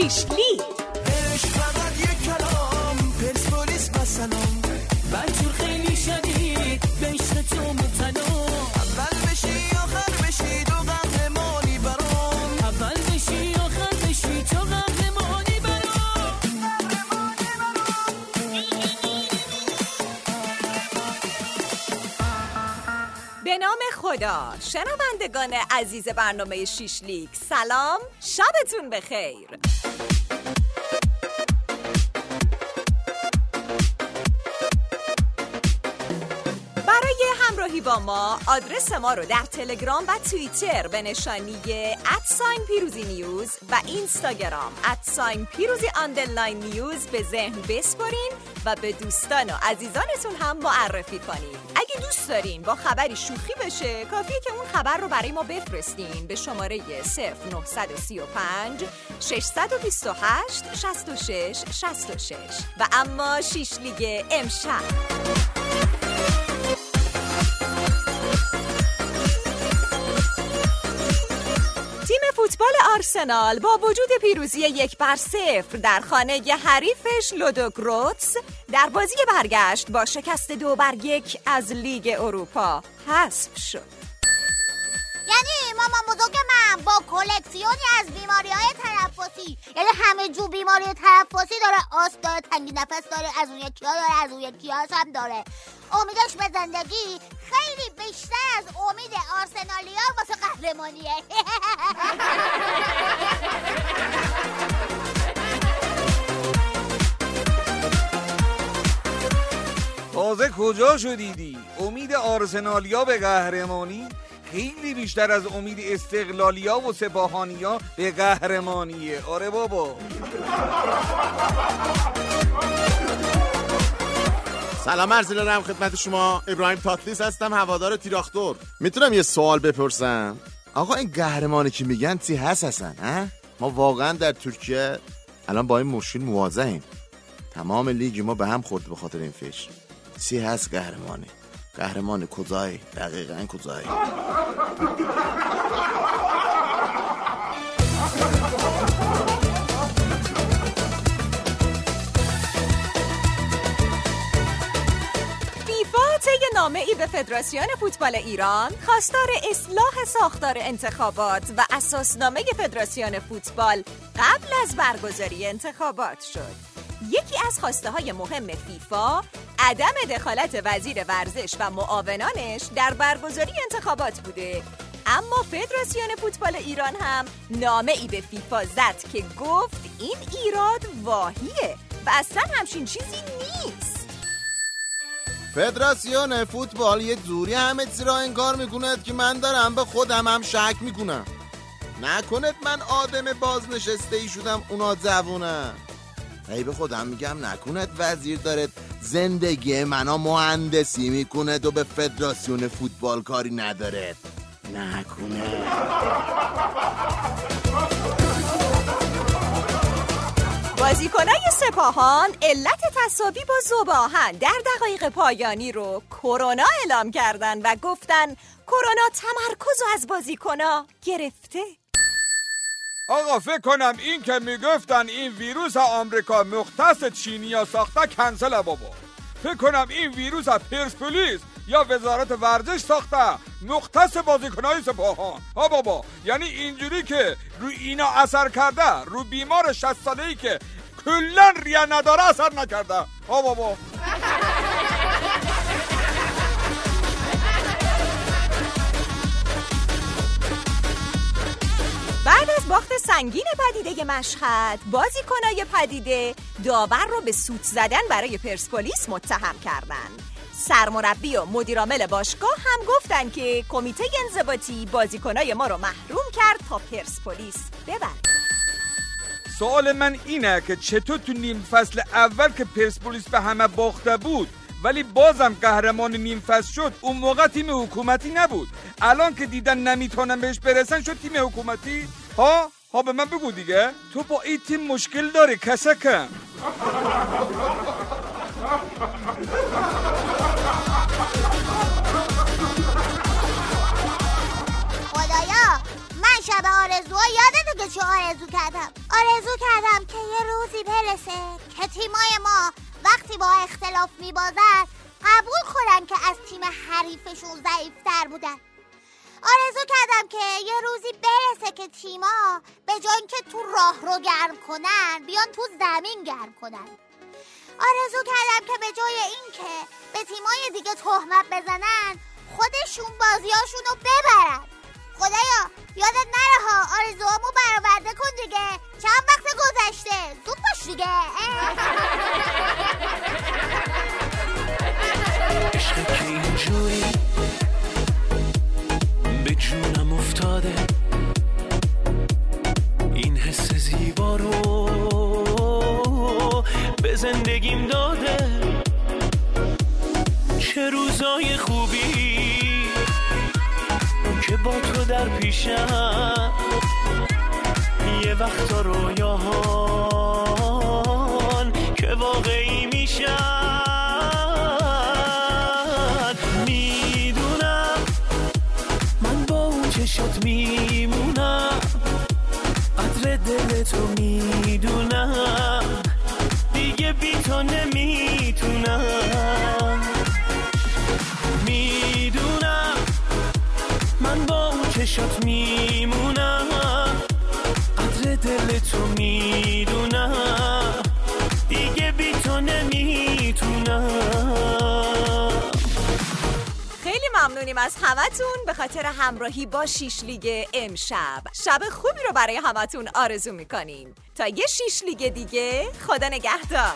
Sheesh, نام خدا. شنوندگان عزیز برنامه شیشلیک سلام. شبتون بخیر. برای همراهی با ما آدرس ما رو در تلگرام و توییتر به نشانی at sign پیروزی news و اینستاگرام at sign پیروزی underline news به ذهن بسپرین و به دوستان و عزیزانتون هم معرفی کنین. اگه دوست دارین با خبری شوخی بشه کافیه که اون خبر رو برای ما بفرستین به شماره 0935 628 66 66 و اما شیش لیگ امشب. آرسنال با وجود پیروزی یک بر صفر در خانه حریفش لودوگروتس در بازی برگشت با شکست دو بر یک از لیگ اروپا حذف شد. یعنی مامان بزرگ من با کلکسیونی از بیماری های تنفسی. یعنی همه جو بیماری تنفسی داره آس داره تنگی نفس داره از اون یکی ها داره از اون یکی هم داره. امیدش به زندگی خیلی بیشتر از امید آرسنالیا واسه قهرمانیه. تازه کجا شدیدی؟ امید آرسنالیا به قهرمانی؟ خیلی بیشتر از امید استقلالیا و سپاهانیا به قهرمانیه. آره بابا. سلام عرض دارم خدمت شما. ابراهیم تاتلیس هستم هوادار تیراختور. می‌تونم یه سوال بپرسم؟ آقا این قهرمانی که میگن چی هست اصلا ها؟ ما واقعا در ترکیه الان با این مشکل مواجهیم. تمام لیگ ما به هم خورد به خاطر این فش چی هست قهرمانی؟ قهرمان کجای دقیقا کجای نامه ای به فدراسیون فوتبال ایران خواستار اصلاح ساختار انتخابات و اساسنامه فدراسیون فوتبال قبل از برگزاری انتخابات شد. یکی از خواسته های مهم فیفا عدم دخالت وزیر ورزش و معاونانش در برگزاری انتخابات بوده. اما فدراسیون فوتبال ایران هم نامه ای به فیفا زد که گفت این ایراد واهیه و اصلا همچین چیزی نیست. فدراسیون فوتبال یه جوری همه چیز را انکار می‌کند که من دارم به خودم هم شک می‌کنم. نکند من آدم بازنشسته ای شدم اونا جوونم ای به خودم میگم نکند وزیر داره زندگی منا مهندسی می‌کنه و به فدراسیون فوتبال کاری نداره نکنه بازیکنای سپاهان علت تصابی با زباهن در دقایق پایانی رو کرونا اعلام کردن و گفتن کرونا تمرکز از بازیکنا گرفته. آقا فکر کنم این که می‌گفتن این ویروس آمریکا مختص چینیا ساخته کنسل بابا. فکر کنم این ویروس پرسپولیس یا وزارت ورزش ساخته. مختص بازیکنهای سپاهان. ها بابا یعنی اینجوری که رو اینا اثر کرده رو بیمار 60 ساله ای که کلا ریه نداره اثر نکرده. ها بابا. باخت سنگین پدیده مشهد. بازیکنای پدیده داور رو به سوت زدن برای پرسپولیس متهم کردند. سرمربی و مدیرعامل باشگاه هم گفتن که کمیته انضباطی بازیکنای ما رو محروم کرد تا پرسپولیس ببر سوال من اینه که چطور تو نیم فصل اول که پرسپولیس به همه باخته بود ولی بازم قهرمان نیم فصل شد اون موقع تیم حکومتی نبود. الان که دیدن نمی‌تونن بهش برسن شد تیم حکومتی؟ ها؟ ها به من بگو دیگه. تو با این تیم مشکل داری کسکم خدایا من شب آرزوها یادته که چه آرزو کردم؟ آرزو کردم که یه روزی برسه که تیمای ما وقتی با اختلاف میبازن قبول کنن که از تیم حریفشون ضعیفتر بودن. آرزو کردم که یه روزی برسه که تیما به جای اینکه تو راه رو گرم کنن بیان تو زمین گرم کنن. آرزو کردم که به جای اینکه به تیمای دیگه تهمت بزنن خودشون بازیاشون رو ببرن. خدایا یادت نره ها آرزوامو برآورده کن دیگه. چند وقت رو به زندگیم داده. چه روزای خوبی که با تو در پیشم. یه وقتا رویاهان تو می‌دونم. دیگه بی تو نمی‌تونم. می‌دونم. من با اون چشات میمونم. قدر دل تو می‌دونم ممنونیم از همتون. به خاطر همراهی با شیش لیگ امشب. شب خوبی رو برای همتون آرزو می‌کنیم. تا یه شیش لیگ دیگه خدا نگهدار.